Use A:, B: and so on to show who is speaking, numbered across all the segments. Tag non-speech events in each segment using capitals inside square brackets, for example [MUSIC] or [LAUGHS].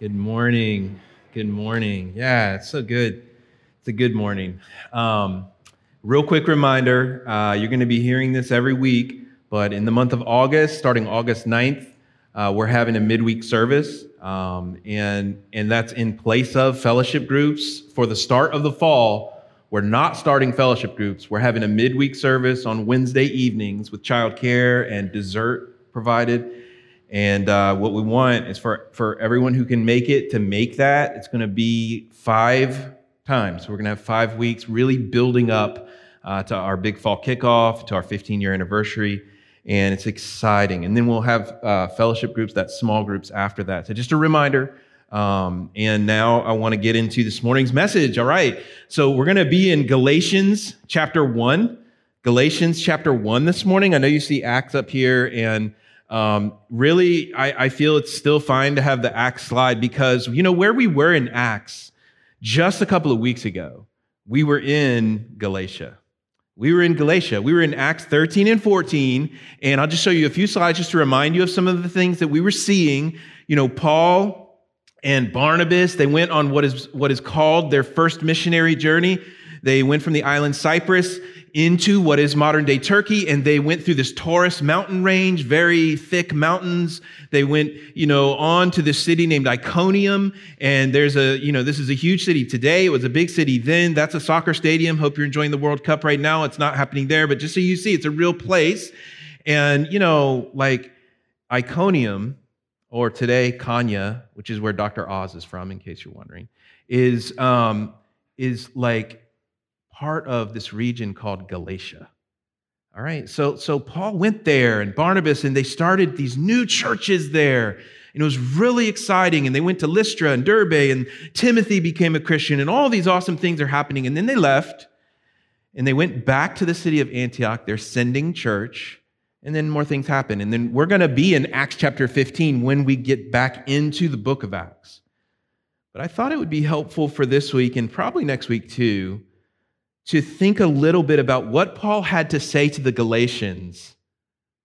A: Good morning. Good morning. Yeah, it's so good. It's a good morning. Um, real quick reminder uh, you're going to be hearing this every week, but in the month of August, starting August 9th, uh, we're having a midweek service, um, and, and that's in place of fellowship groups. For the start of the fall, we're not starting fellowship groups. We're having a midweek service on Wednesday evenings with childcare and dessert provided. And uh, what we want is for, for everyone who can make it to make that. It's going to be five times. We're going to have five weeks really building up uh, to our big fall kickoff, to our 15 year anniversary. And it's exciting. And then we'll have uh, fellowship groups, that small groups after that. So just a reminder. Um, and now I want to get into this morning's message. All right. So we're going to be in Galatians chapter 1. Galatians chapter 1 this morning. I know you see Acts up here and um, really, I, I feel it's still fine to have the Acts slide because, you know, where we were in Acts just a couple of weeks ago, we were in Galatia. We were in Galatia. We were in Acts 13 and 14. And I'll just show you a few slides just to remind you of some of the things that we were seeing. You know, Paul and Barnabas, they went on what is, what is called their first missionary journey. They went from the island Cyprus into what is modern day Turkey, and they went through this Taurus mountain range, very thick mountains. They went, you know, on to this city named Iconium, and there's a, you know, this is a huge city today. It was a big city then. That's a soccer stadium. Hope you're enjoying the World Cup right now. It's not happening there, but just so you see, it's a real place. And, you know, like Iconium, or today Konya, which is where Dr. Oz is from, in case you're wondering, is um, is like part of this region called Galatia. All right, so, so Paul went there and Barnabas, and they started these new churches there. And it was really exciting. And they went to Lystra and Derbe, and Timothy became a Christian, and all these awesome things are happening. And then they left and they went back to the city of Antioch. Their sending church, and then more things happen. And then we're going to be in Acts chapter 15 when we get back into the book of Acts. But I thought it would be helpful for this week and probably next week too to think a little bit about what Paul had to say to the Galatians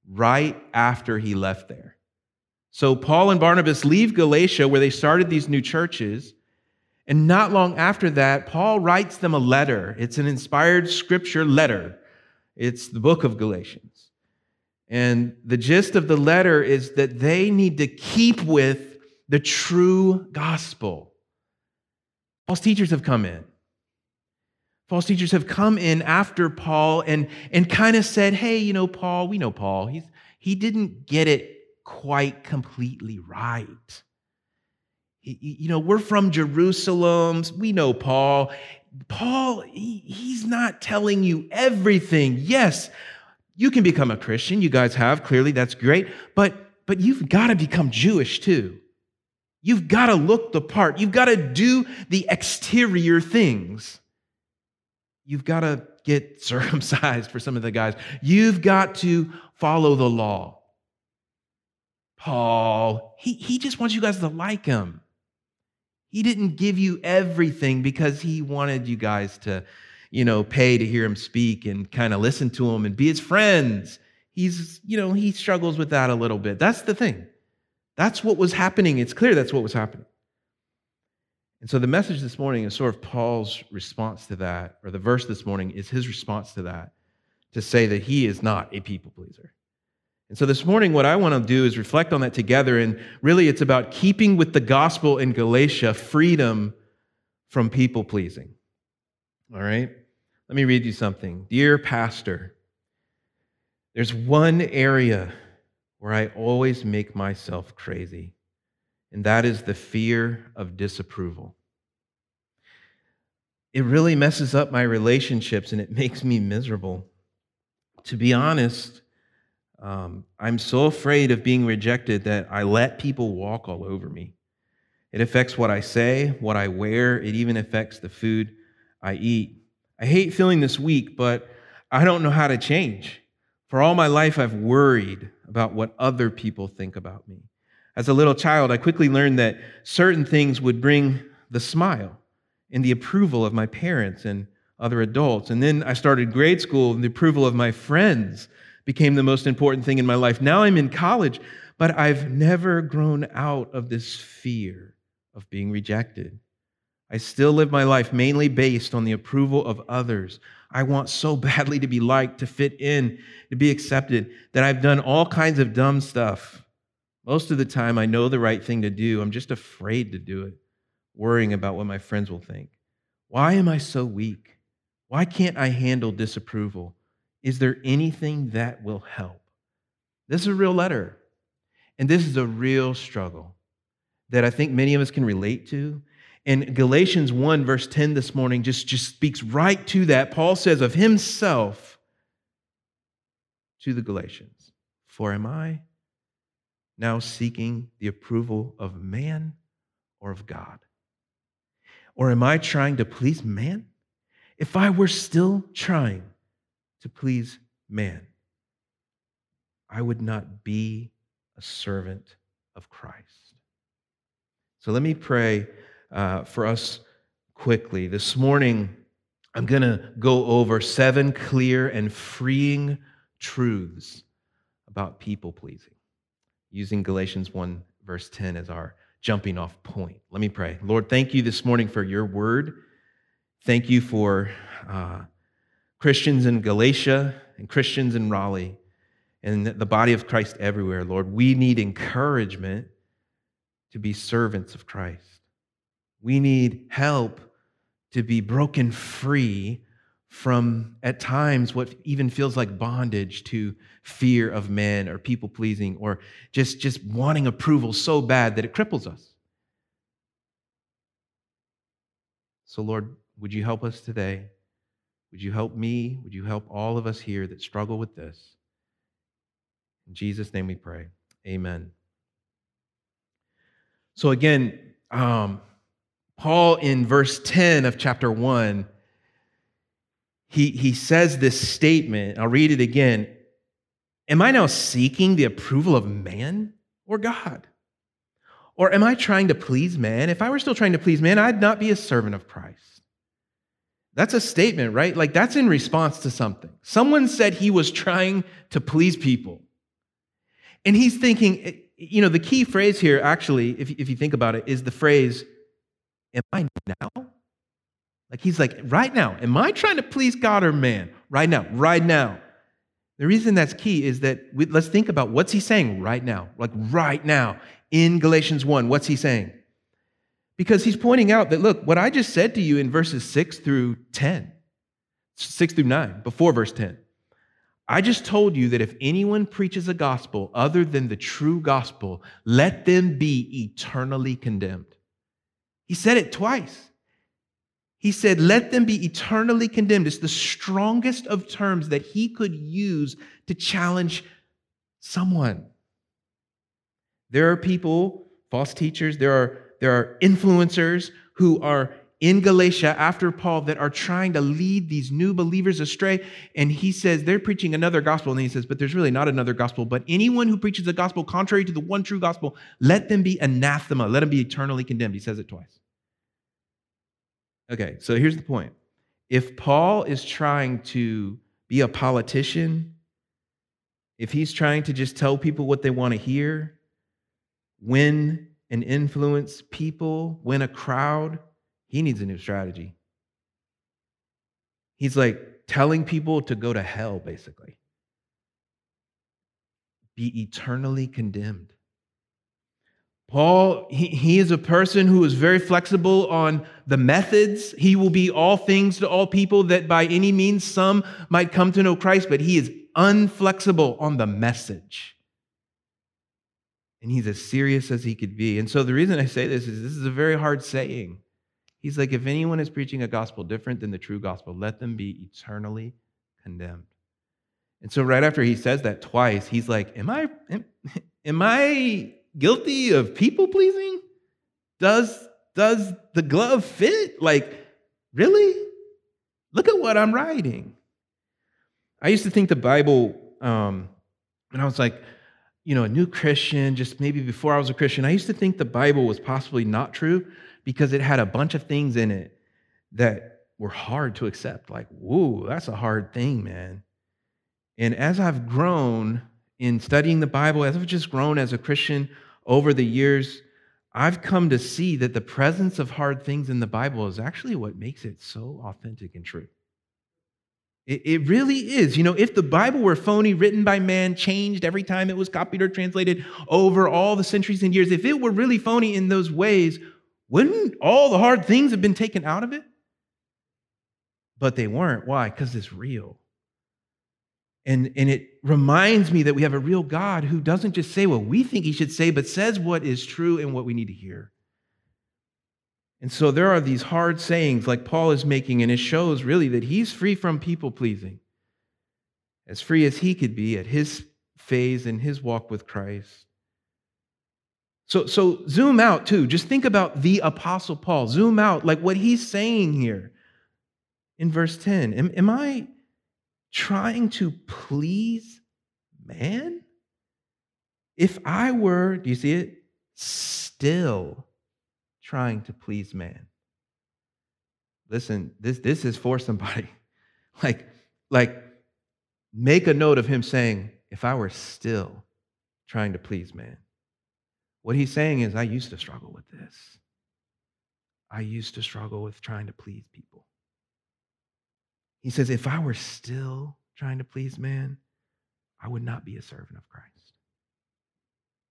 A: right after he left there. So, Paul and Barnabas leave Galatia, where they started these new churches. And not long after that, Paul writes them a letter. It's an inspired scripture letter, it's the book of Galatians. And the gist of the letter is that they need to keep with the true gospel. Paul's teachers have come in. False teachers have come in after Paul and, and kind of said, hey, you know, Paul, we know Paul. He's, he didn't get it quite completely right. He, you know, we're from Jerusalem. We know Paul. Paul, he, he's not telling you everything. Yes, you can become a Christian. You guys have, clearly, that's great. But, but you've got to become Jewish too. You've got to look the part. You've got to do the exterior things. You've got to get [LAUGHS] circumcised for some of the guys. You've got to follow the law. Paul, he, he just wants you guys to like him. He didn't give you everything because he wanted you guys to, you know, pay to hear him speak and kind of listen to him and be his friends. He's, you know, he struggles with that a little bit. That's the thing. That's what was happening. It's clear that's what was happening. And so the message this morning is sort of Paul's response to that, or the verse this morning is his response to that, to say that he is not a people pleaser. And so this morning, what I want to do is reflect on that together. And really, it's about keeping with the gospel in Galatia freedom from people pleasing. All right? Let me read you something. Dear Pastor, there's one area where I always make myself crazy and that is the fear of disapproval. It really messes up my relationships and it makes me miserable. To be honest, um, I'm so afraid of being rejected that I let people walk all over me. It affects what I say, what I wear, it even affects the food I eat. I hate feeling this weak, but I don't know how to change. For all my life, I've worried about what other people think about me. As a little child, I quickly learned that certain things would bring the smile and the approval of my parents and other adults. And then I started grade school, and the approval of my friends became the most important thing in my life. Now I'm in college, but I've never grown out of this fear of being rejected. I still live my life mainly based on the approval of others. I want so [LAUGHS] badly to be liked, to fit in, to be accepted, that I've done all kinds of dumb stuff. Most of the time, I know the right thing to do. I'm just afraid to do it, worrying about what my friends will think. Why am I so weak? Why can't I handle disapproval? Is there anything that will help? This is a real letter. And this is a real struggle that I think many of us can relate to. And Galatians 1, verse 10 this morning, just, just speaks right to that. Paul says of himself to the Galatians, For am I now seeking the approval of man or of God? Or am I trying to please man? If I were still trying to please man, I would not be a servant of Christ. So let me pray uh, for us quickly. This morning, I'm going to go over seven clear and freeing truths about people pleasing, using Galatians 1, verse 10 as our jumping off point. Let me pray. Lord, thank you this morning for your word. Thank you for uh, Christians in Galatia and Christians in Raleigh and the body of Christ everywhere, Lord. We need encouragement to be servants of Christ. We need help to be broken free from, at times, what even feels like bondage to fear of men or people pleasing or just, just wanting approval so bad that it cripples us. So, Lord, would you help us today? Would you help me? Would you help all of us here that struggle with this? In Jesus' name we pray. Amen. So, again, um, Paul in verse 10 of chapter 1 he, he says this statement. I'll read it again. Am I now seeking the approval of man or God? Or am I trying to please man? If I were still trying to please man, I'd not be a servant of Christ. That's a statement, right? Like that's in response to something. Someone said he was trying to please people. And he's thinking, you know, the key phrase here, actually, if, if you think about it, is the phrase, Am I now? Like he's like, right now, am I trying to please God or man? Right now, right now. The reason that's key is that we, let's think about what's he saying right now, like right now in Galatians 1. What's he saying? Because he's pointing out that, look, what I just said to you in verses 6 through 10, 6 through 9, before verse 10, I just told you that if anyone preaches a gospel other than the true gospel, let them be eternally condemned. He said it twice. He said, Let them be eternally condemned. It's the strongest of terms that he could use to challenge someone. There are people, false teachers, there are, there are influencers who are in Galatia after Paul that are trying to lead these new believers astray. And he says they're preaching another gospel. And he says, but there's really not another gospel. But anyone who preaches a gospel contrary to the one true gospel, let them be anathema, let them be eternally condemned. He says it twice. Okay, so here's the point. If Paul is trying to be a politician, if he's trying to just tell people what they want to hear, win and influence people, win a crowd, he needs a new strategy. He's like telling people to go to hell, basically, be eternally condemned. Paul, he, he is a person who is very flexible on the methods. He will be all things to all people that by any means some might come to know Christ, but he is unflexible on the message. And he's as serious as he could be. And so the reason I say this is this is a very hard saying. He's like, if anyone is preaching a gospel different than the true gospel, let them be eternally condemned. And so right after he says that twice, he's like, Am I am, am I guilty of people pleasing? Does does the glove fit? Like, really? Look at what I'm writing. I used to think the Bible, um, when I was like, you know, a new Christian, just maybe before I was a Christian, I used to think the Bible was possibly not true because it had a bunch of things in it that were hard to accept. Like, whoa, that's a hard thing, man. And as I've grown in studying the Bible, as I've just grown as a Christian over the years, I've come to see that the presence of hard things in the Bible is actually what makes it so authentic and true. It, it really is. You know, if the Bible were phony, written by man, changed every time it was copied or translated over all the centuries and years, if it were really phony in those ways, wouldn't all the hard things have been taken out of it? But they weren't. Why? Because it's real. And, and it reminds me that we have a real God who doesn't just say what we think he should say, but says what is true and what we need to hear. And so there are these hard sayings like Paul is making, and it shows really that he's free from people pleasing, as free as he could be at his phase in his walk with Christ. So, so zoom out too. Just think about the Apostle Paul. Zoom out, like what he's saying here in verse 10. Am, am I trying to please man? If I were, do you see it? Still trying to please man. Listen, this, this is for somebody. [LAUGHS] Like, like, make a note of him saying, if I were still trying to please man. What he's saying is, I used to struggle with this. I used to struggle with trying to please people. He says, if I were still trying to please man, I would not be a servant of Christ.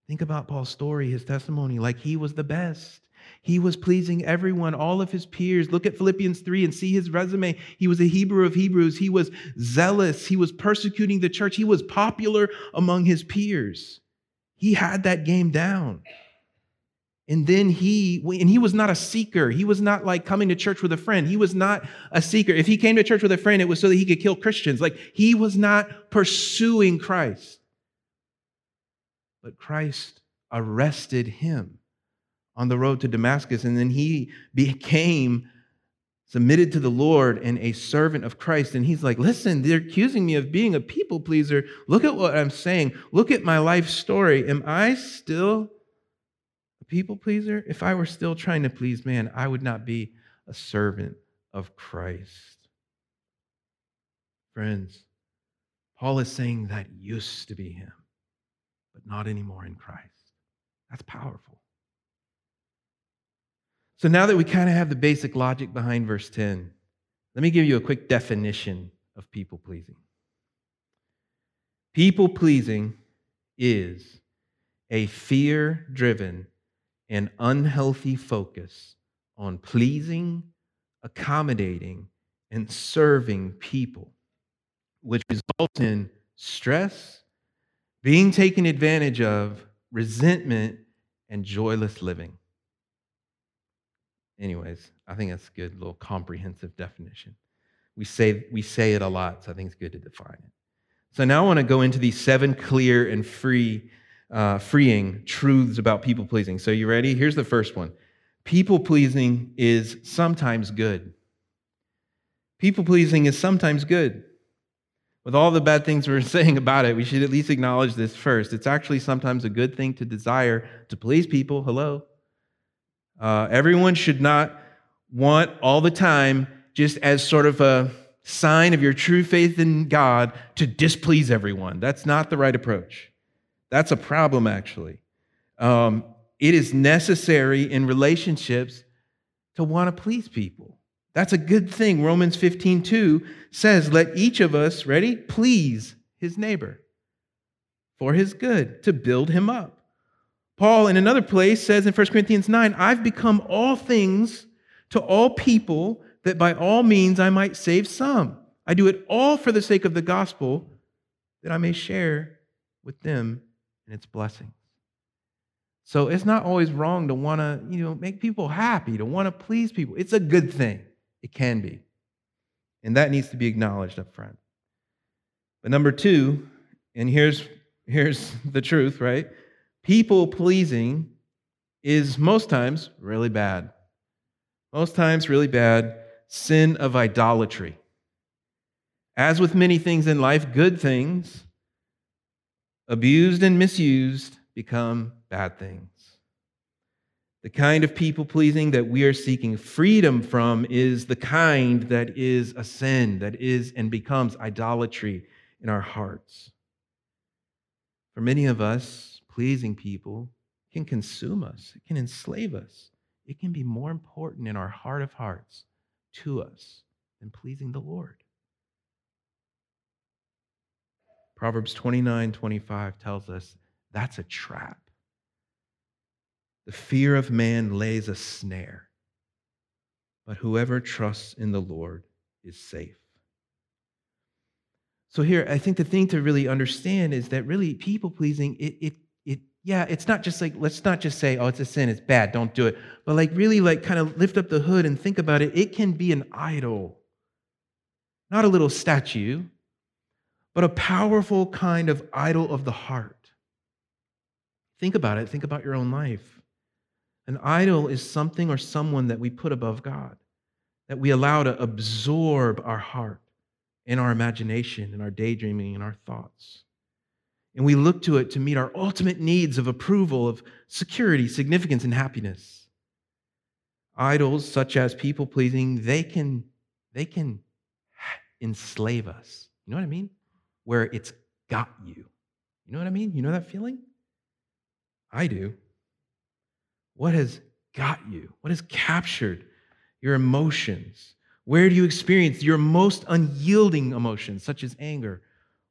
A: Think about Paul's story, his testimony, like he was the best. He was pleasing everyone, all of his peers. Look at Philippians 3 and see his resume. He was a Hebrew of Hebrews. He was zealous. He was persecuting the church. He was popular among his peers. He had that game down. And then he, and he was not a seeker. He was not like coming to church with a friend. He was not a seeker. If he came to church with a friend, it was so that he could kill Christians. Like he was not pursuing Christ. But Christ arrested him on the road to Damascus. And then he became submitted to the Lord and a servant of Christ. And he's like, listen, they're accusing me of being a people pleaser. Look at what I'm saying. Look at my life story. Am I still people pleaser, if I were still trying to please man, I would not be a servant of Christ. Friends, Paul is saying that used to be him, but not anymore in Christ. That's powerful. So now that we kind of have the basic logic behind verse 10, let me give you a quick definition of people pleasing. People pleasing is a fear driven an unhealthy focus on pleasing, accommodating, and serving people, which results in stress, being taken advantage of, resentment, and joyless living. Anyways, I think that's a good little comprehensive definition. We say, we say it a lot, so I think it's good to define it. So now I want to go into these seven clear and free uh, freeing truths about people pleasing. So, you ready? Here's the first one people pleasing is sometimes good. People pleasing is sometimes good. With all the bad things we're [LAUGHS] saying about it, we should at least acknowledge this first. It's actually sometimes a good thing to desire to please people. Hello? Uh, everyone should not want all the time, just as sort of a sign of your true faith in God, to displease everyone. That's not the right approach. That's a problem, actually. Um, it is necessary in relationships to want to please people. That's a good thing. Romans 15, 2 says, Let each of us, ready, please his neighbor for his good, to build him up. Paul, in another place, says in 1 Corinthians 9, I've become all things to all people that by all means I might save some. I do it all for the sake of the gospel that I may share with them and its blessings. So it's not always wrong to want to, you know, make people happy, to want to please people. It's a good thing. It can be. And that needs to be acknowledged up front. But number two, and here's here's [LAUGHS] the truth, right? People pleasing is most times really bad. Most times really bad sin of idolatry. As with many things in life, good things abused and misused become bad things. The kind of people pleasing that we are seeking freedom from is the kind that is a sin, that is and becomes idolatry in our hearts. For many of us, pleasing people can consume us, it can enslave us. It can be more important in our heart of hearts to us than pleasing the Lord. Proverbs 29 25 tells us that's a trap. The fear of man lays a snare, but whoever trusts in the Lord is safe. So, here, I think the thing to really understand is that really people pleasing, it, it, it, yeah, it's not just like, let's not just say, oh, it's a sin, it's bad, don't do it. But like, really, like, kind of lift up the hood and think about it. It can be an idol, not a little statue, but a powerful kind of idol of the heart. Think about it. Think about your own life. An idol is something or someone that we put above God, that we allow to absorb our heart and our imagination and our daydreaming and our thoughts. And we look to it to meet our ultimate needs of approval, of security, significance, and happiness. Idols such as people pleasing, they can, they can enslave us. You know what I mean? Where it's got you. You know what I mean? You know that feeling? I do. What has got you? What has captured your emotions? Where do you experience your most unyielding emotions, such as anger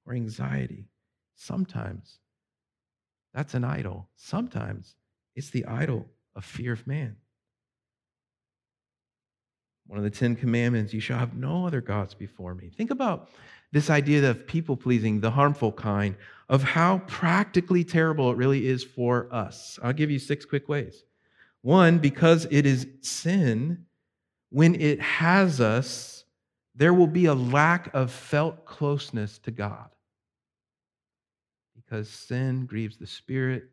A: or anxiety? Sometimes that's an idol. Sometimes it's the idol of fear of man. One of the Ten Commandments, you shall have no other gods before me. Think about this idea of people pleasing, the harmful kind, of how practically terrible it really is for us. I'll give you six quick ways. One, because it is sin, when it has us, there will be a lack of felt closeness to God. Because sin grieves the Spirit,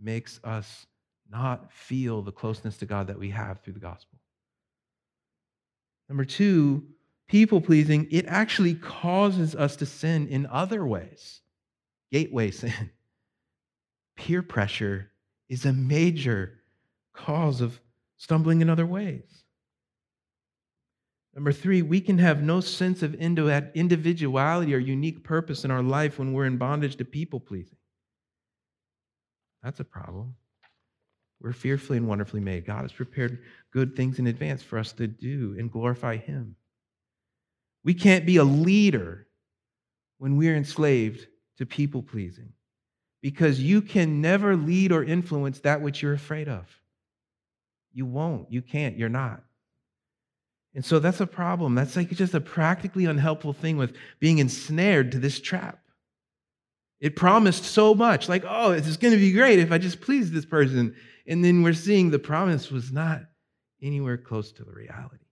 A: makes us not feel the closeness to God that we have through the gospel. Number two, people pleasing, it actually causes us to sin in other ways. Gateway [LAUGHS] sin. Peer pressure is a major cause of stumbling in other ways. Number three, we can have no sense of individuality or unique purpose in our life when we're in bondage to people pleasing. That's a problem. We're fearfully and wonderfully made. God has prepared good things in advance for us to do and glorify Him. We can't be a leader when we're enslaved to people pleasing because you can never lead or influence that which you're afraid of. You won't. You can't. You're not. And so that's a problem. That's like just a practically unhelpful thing with being ensnared to this trap. It promised so much, like, oh, it's going to be great if I just please this person. And then we're seeing the promise was not anywhere close to the reality.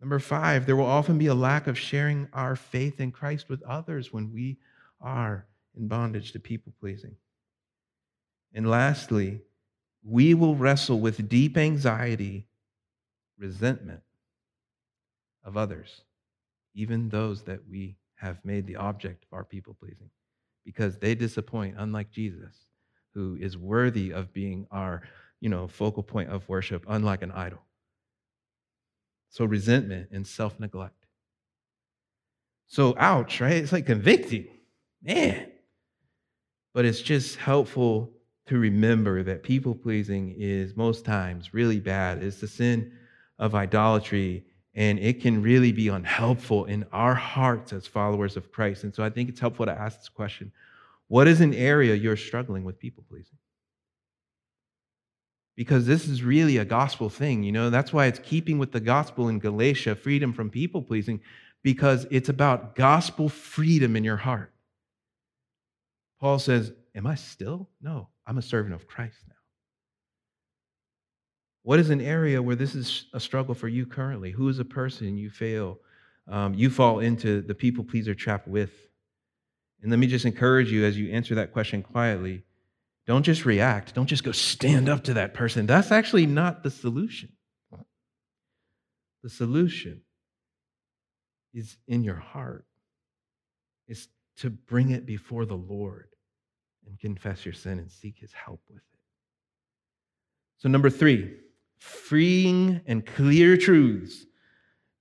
A: Number five, there will often be a lack of sharing our faith in Christ with others when we are in bondage to people pleasing. And lastly, we will wrestle with deep anxiety, resentment of others, even those that we have made the object of our people pleasing, because they disappoint, unlike Jesus, who is worthy of being our you know, focal point of worship, unlike an idol. So resentment and self neglect. So, ouch, right? It's like convicting. Man. But it's just helpful to remember that people pleasing is most times really bad. It's the sin of idolatry, and it can really be unhelpful in our hearts as followers of Christ. And so I think it's helpful to ask this question What is an area you're struggling with people pleasing? Because this is really a gospel thing. You know, that's why it's keeping with the gospel in Galatia, freedom from people pleasing, because it's about gospel freedom in your heart. Paul says, Am I still? No, I'm a servant of Christ now. What is an area where this is a struggle for you currently? Who is a person you fail, um, you fall into the people pleaser trap with? And let me just encourage you as you answer that question quietly don't just react. Don't just go stand up to that person. That's actually not the solution. The solution is in your heart, is to bring it before the Lord and confess your sin and seek his help with it. So, number three, freeing and clear truths.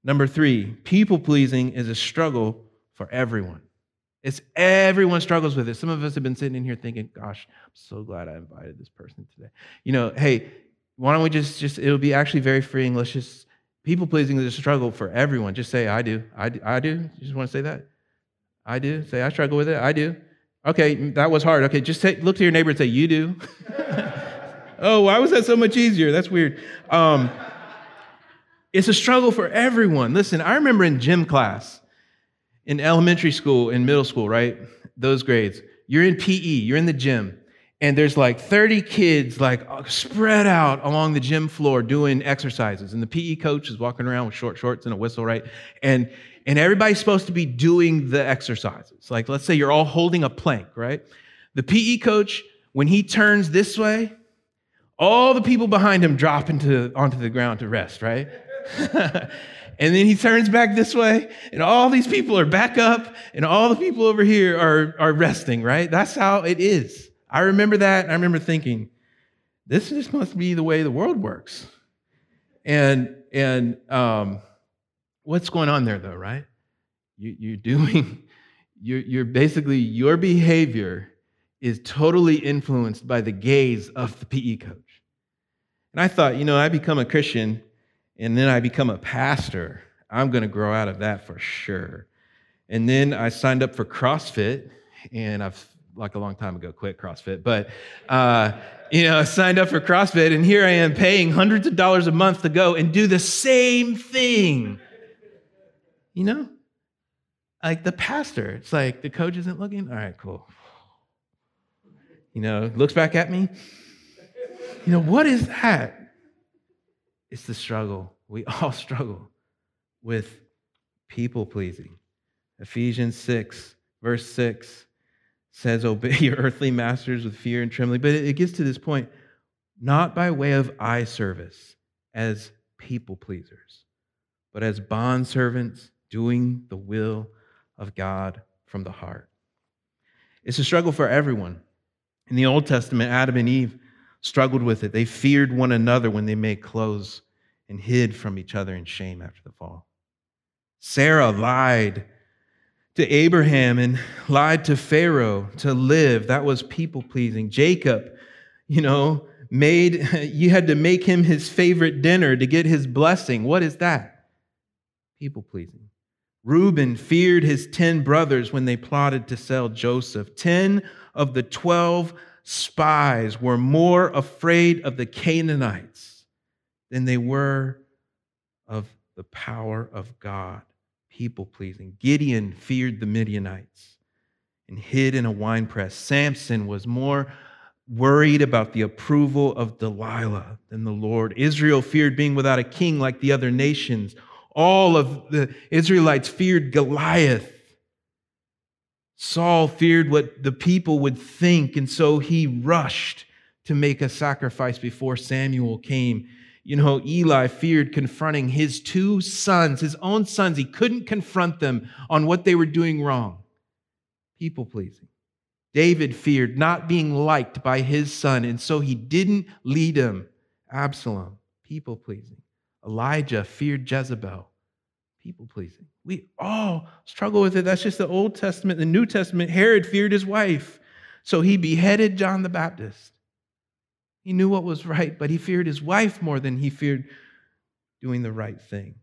A: Number three, people pleasing is a struggle for everyone. It's everyone struggles with it. Some of us have been sitting in here thinking, gosh, I'm so glad I invited this person today. You know, hey, why don't we just, just it'll be actually very freeing. Let's just, people pleasing is a struggle for everyone. Just say, I do. I do. I do. You just want to say that? I do. Say, I struggle with it. I do. Okay, that was hard. Okay, just say, look to your neighbor and say, You do. [LAUGHS] oh, why was that so much easier? That's weird. Um, it's a struggle for everyone. Listen, I remember in gym class, in elementary school, in middle school, right? Those grades. You're in PE, you're in the gym, and there's like 30 kids like uh, spread out along the gym floor doing exercises. And the PE coach is walking around with short shorts and a whistle, right? And and everybody's supposed to be doing the exercises. Like, let's say you're all holding a plank, right? The PE coach, when he turns this way, all the people behind him drop into, onto the ground to rest, right? [LAUGHS] and then he turns back this way, and all these people are back up, and all the people over here are, are resting, right? That's how it is. I remember that. I remember thinking, this just must be the way the world works. And, and, um, what's going on there, though, right? You, you're doing, [LAUGHS] you're, you're basically, your behavior is totally influenced by the gaze of the PE coach. And I thought, you know, I become a Christian and then I become a pastor. I'm going to grow out of that for sure. And then I signed up for CrossFit, and I've, like a long time ago, quit CrossFit, but, uh, you know, I signed up for CrossFit, and here I am paying hundreds of dollars a month to go and do the same thing you know? Like the pastor, it's like the coach isn't looking. All right, cool. You know, looks back at me. You know, what is that? It's the struggle. We [LAUGHS] all struggle with people pleasing. Ephesians 6, verse 6 says, Obey your [LAUGHS] earthly masters with fear and trembling. But it gets to this point not by way of eye service as people pleasers, but as bond servants doing the will of God from the heart. It's a struggle for everyone. In the Old Testament, Adam and Eve struggled with it. They feared one another when they made clothes and hid from each other in shame after the fall. Sarah lied to Abraham and lied to Pharaoh to live. That was people pleasing. Jacob, you know, made [LAUGHS] you had to make him his favorite dinner to get his blessing. What is that? People pleasing. Reuben feared his 10 brothers when they plotted to sell Joseph. 10 of the 12 spies were more afraid of the Canaanites than they were of the power of God, people pleasing. Gideon feared the Midianites and hid in a winepress. Samson was more worried about the approval of Delilah than the Lord. Israel feared being without a king like the other nations all of the Israelites feared Goliath. Saul feared what the people would think, and so he rushed to make a sacrifice before Samuel came. You know, Eli feared confronting his two sons, his own sons. He couldn't confront them on what they were doing wrong. People pleasing. David feared not being liked by his son, and so he didn't lead him. Absalom, people pleasing. Elijah feared Jezebel, people pleasing. We all struggle with it. That's just the Old Testament. The New Testament, Herod feared his wife, so he beheaded John the Baptist. He knew what was right, but he feared his wife more than he feared doing the right thing.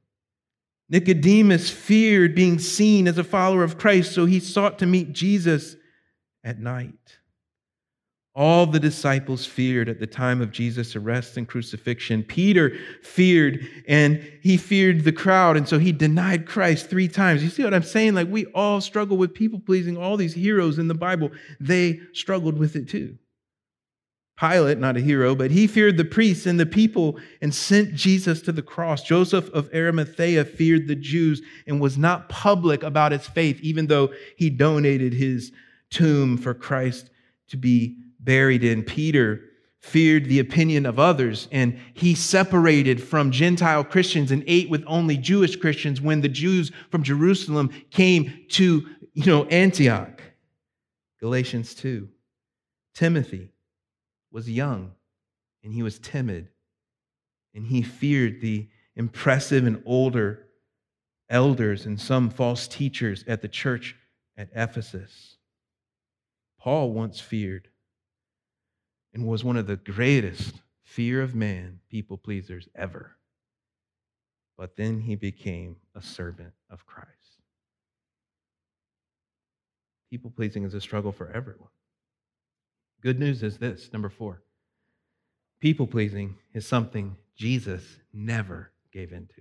A: Nicodemus feared being seen as a follower of Christ, so he sought to meet Jesus at night. All the disciples feared at the time of Jesus' arrest and crucifixion. Peter feared, and he feared the crowd, and so he denied Christ three times. You see what I'm saying? Like, we all struggle with people pleasing. All these heroes in the Bible, they struggled with it too. Pilate, not a hero, but he feared the priests and the people and sent Jesus to the cross. Joseph of Arimathea feared the Jews and was not public about his faith, even though he donated his tomb for Christ to be buried in. Peter feared the opinion of others, and he separated from Gentile Christians and ate with only Jewish Christians when the Jews from Jerusalem came to, you know, Antioch. Galatians 2. Timothy was young and he was timid, and he feared the impressive and older elders and some false teachers at the church at Ephesus. Paul once feared and was one of the greatest fear of man people pleasers ever. But then he became a servant of Christ. People pleasing is a struggle for everyone. Good news is this number four people pleasing is something Jesus never gave into.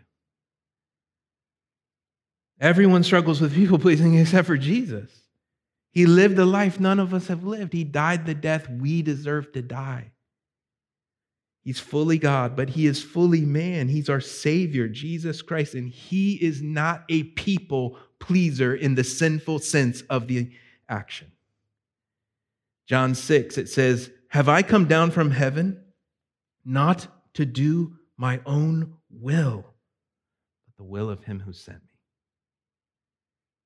A: Everyone struggles with people pleasing [LAUGHS] except for Jesus. He lived a life none of us have lived. He died the death we deserve to die. He's fully God, but he is fully man. He's our Savior, Jesus Christ, and he is not a people pleaser in the sinful sense of the action. John 6, it says, Have I come down from heaven not to do my own will, but the will of him who sent me?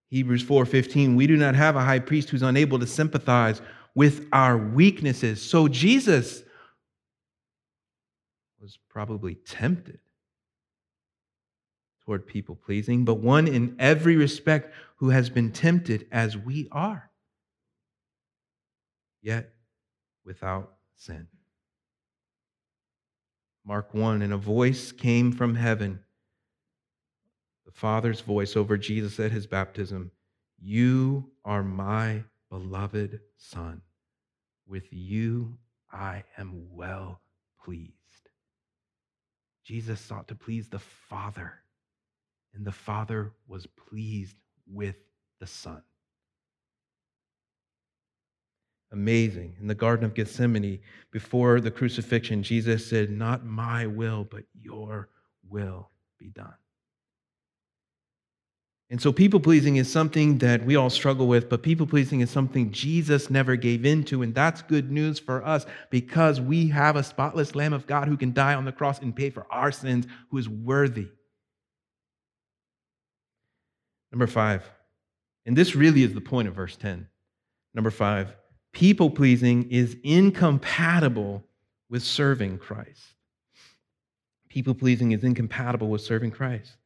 A: Hebrews 4:15 we do not have a high priest who's unable to sympathize with our weaknesses. So Jesus was probably tempted toward people pleasing, but one in every respect who has been tempted as we are, yet without sin. Mark 1 And a voice came from heaven, Father's voice over Jesus at his baptism You are my beloved Son. With you I am well pleased. Jesus sought to please the Father, and the Father was pleased with the Son. Amazing. In the Garden of Gethsemane, before the crucifixion, Jesus said, Not my will, but your will be done. And so, people pleasing is something that we all struggle with, but people pleasing is something Jesus never gave into. And that's good news for us because we have a spotless Lamb of God who can die on the cross and pay for our sins, who is worthy. Number five, and this really is the point of verse 10. Number five, people pleasing is incompatible with serving Christ. People pleasing is incompatible with serving Christ.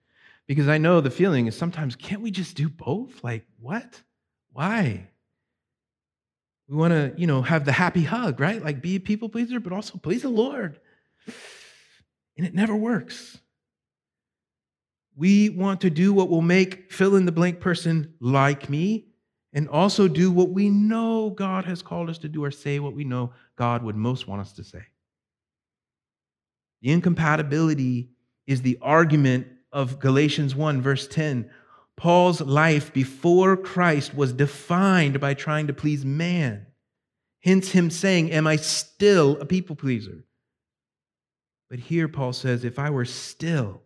A: Because I know the feeling is sometimes, can't we just do both? Like, what? Why? We want to, you know, have the happy hug, right? Like be a people pleaser, but also please the Lord. And it never works. We want to do what will make fill in the blank person like me and also do what we know God has called us to do or say what we know God would most want us to say. The incompatibility is the argument of Galatians 1, verse 10, Paul's life before Christ was defined by trying to please man. Hence, him saying, Am I still a people pleaser? But here, Paul says, If I were still,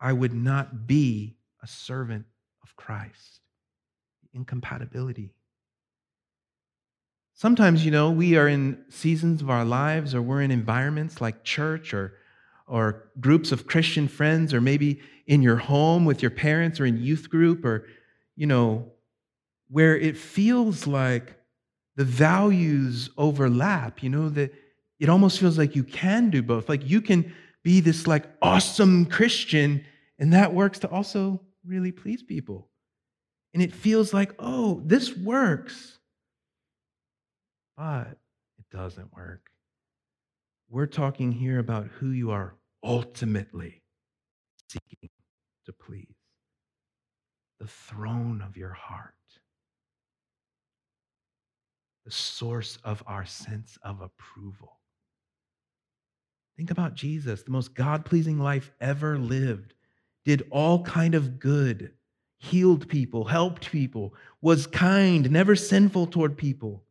A: I would not be a servant of Christ. Incompatibility. Sometimes, you know, we are in seasons of our lives or we're in environments like church or or groups of Christian friends, or maybe in your home with your parents or in youth group, or, you know, where it feels like the values overlap, you know, that it almost feels like you can do both. Like you can be this like awesome Christian, and that works to also really please people. And it feels like, oh, this works. But it doesn't work. We're talking here about who you are ultimately seeking to please the throne of your heart, the source of our sense of approval. Think about Jesus, the most God pleasing life ever lived, did all kind of good, healed people, helped people, was kind, never sinful toward people.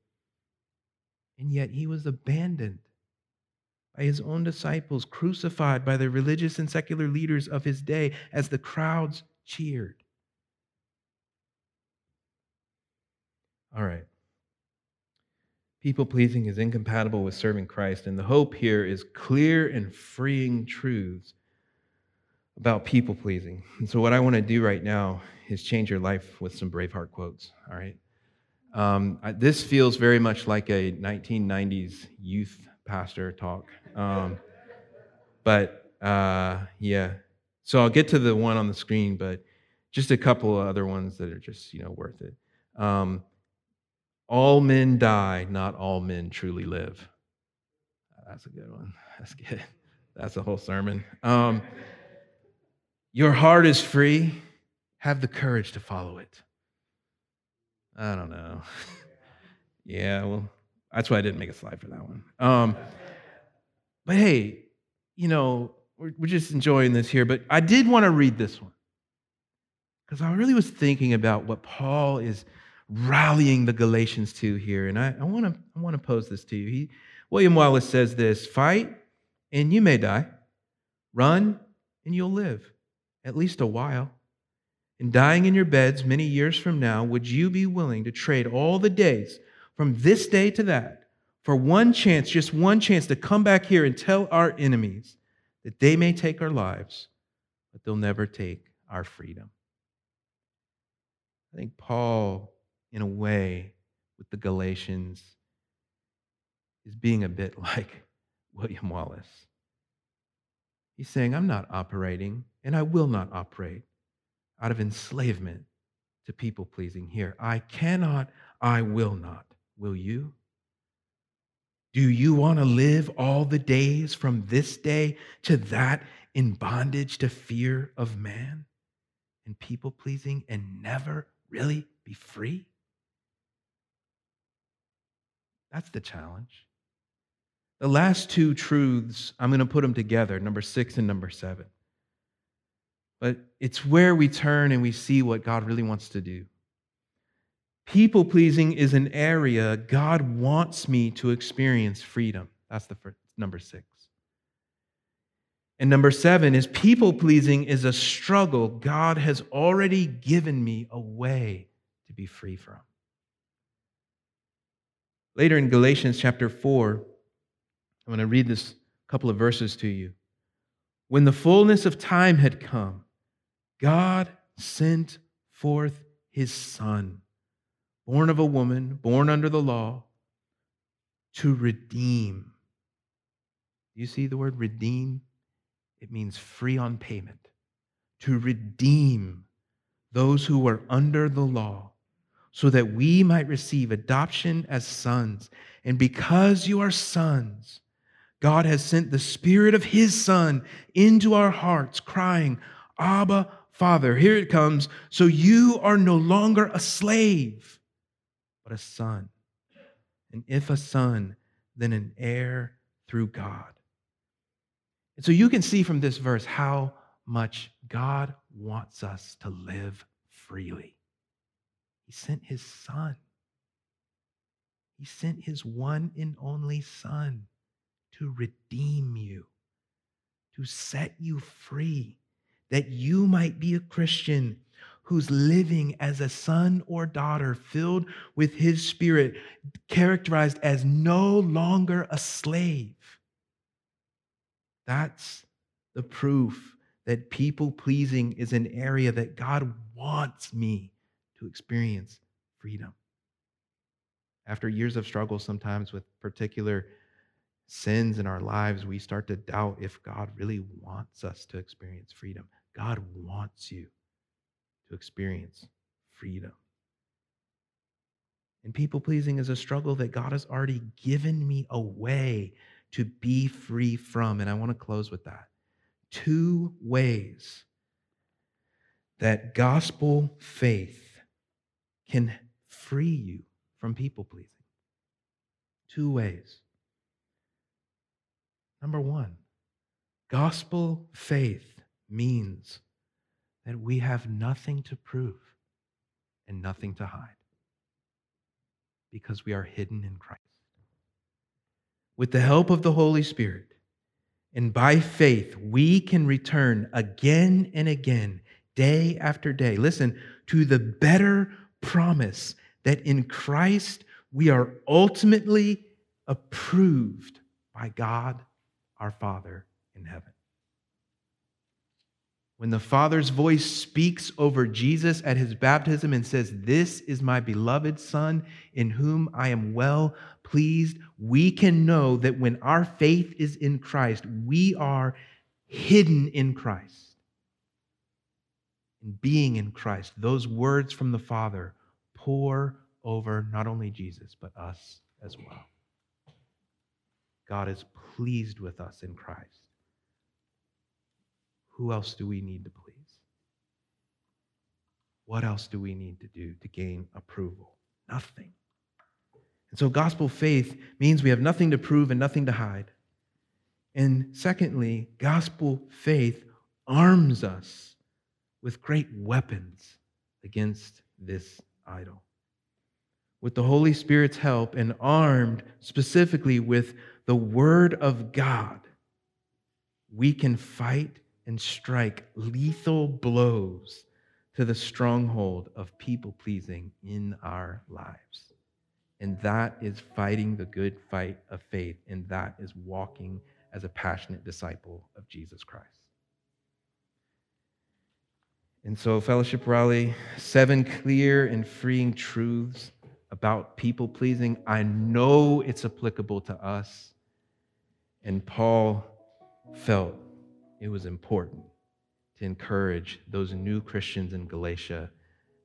A: And yet he was abandoned by his own disciples, crucified by the religious and secular leaders of his day as the crowds cheered. All right. People pleasing is incompatible with serving Christ, and the hope here is clear and freeing truths about people pleasing. And so, what I want to do right now is change your life with some Braveheart quotes. All right. Um, I, this feels very much like a 1990s youth pastor talk. Um, but uh, yeah, so I'll get to the one on the screen, but just a couple of other ones that are just you know worth it. Um, all men die, not all men truly live. That's a good one. [LAUGHS] That's good. That's a whole sermon. Um, your heart is free. Have the courage to follow it. I don't know. [LAUGHS] yeah, well, that's why I didn't make a slide for that one. Um, but hey, you know, we're, we're just enjoying this here, but I did want to read this one because I really was thinking about what Paul is rallying the Galatians to here. And I, I want to I want to pose this to you. He, William Wallace says this fight and you may die, run and you'll live, at least a while. And dying in your beds many years from now, would you be willing to trade all the days from this day to that for one chance, just one chance to come back here and tell our enemies that they may take our lives, but they'll never take our freedom? I think Paul, in a way, with the Galatians, is being a bit [LAUGHS] like William Wallace. He's saying, I'm not operating, and I will not operate out of enslavement to people pleasing here. I cannot, I will not. Will you? Do you want to live all the days from this day to that in bondage to fear of man and people pleasing and never really be free? That's the challenge. The last two truths, I'm going to put them together, number six and number seven. But it's where we turn and we see what God really wants to do. People pleasing is an area God wants me to experience freedom. That's the first, number six. And number seven is people pleasing is a struggle God has already given me a way to be free from. Later in Galatians chapter 4, I'm going to read this couple of verses to you. When the fullness of time had come, God sent forth his Son, born of a woman, born under the law, to redeem. You see the word redeem? It means free on payment. To redeem those who were under the law, so that we might receive adoption as sons. And because you are sons, God has sent the Spirit of His Son into our hearts, crying, Abba, Father, here it comes. So you are no longer a slave, but a son. And if a son, then an heir through God. And so you can see from this verse how much God wants us to live freely. He sent his son. He sent his one and only son to redeem you, to set you free that you might be a Christian who's living as a son or daughter filled with his spirit, characterized as no longer a slave. That's the proof that people pleasing is an area that God wants me to experience freedom. After years of struggle, sometimes with particular sins in our lives, we start to doubt if God really wants us to experience freedom. God wants you experience freedom. And people pleasing is a struggle that God has already given me a way to be free from. And I want to close with that. Two ways that gospel faith can free you from people pleasing. Two ways. Number one, gospel faith means that we have nothing to prove and nothing to hide because we are hidden in Christ. With the help of the Holy Spirit and by faith, we can return again and again, day after day. Listen to the better promise that in Christ we are ultimately approved by God our Father in heaven. When the Father's voice speaks over Jesus at his baptism and says, This is my beloved Son in whom I am well pleased, we can know that when our faith is in Christ, we are hidden in Christ. And being in Christ, those words from the Father pour over not only Jesus, but us as well. God is pleased with us in Christ. Who else do we need to please? What else do we need to do to gain approval? Nothing. And so, gospel faith means we have nothing to prove and nothing to hide. And secondly, gospel faith arms us with great weapons against this idol. With the Holy Spirit's help and armed specifically with the Word of God, we can fight and strike lethal blows to the stronghold of people pleasing in our lives. And that is fighting the good fight of faith, and that is walking as a passionate disciple of Jesus Christ. And so, Fellowship Raleigh, seven clear and freeing truths about people pleasing. I know it's applicable to us. And Paul felt it was important to encourage those new Christians in Galatia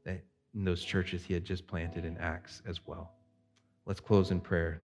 A: that in those churches he had just planted in Acts as well. Let's close in prayer.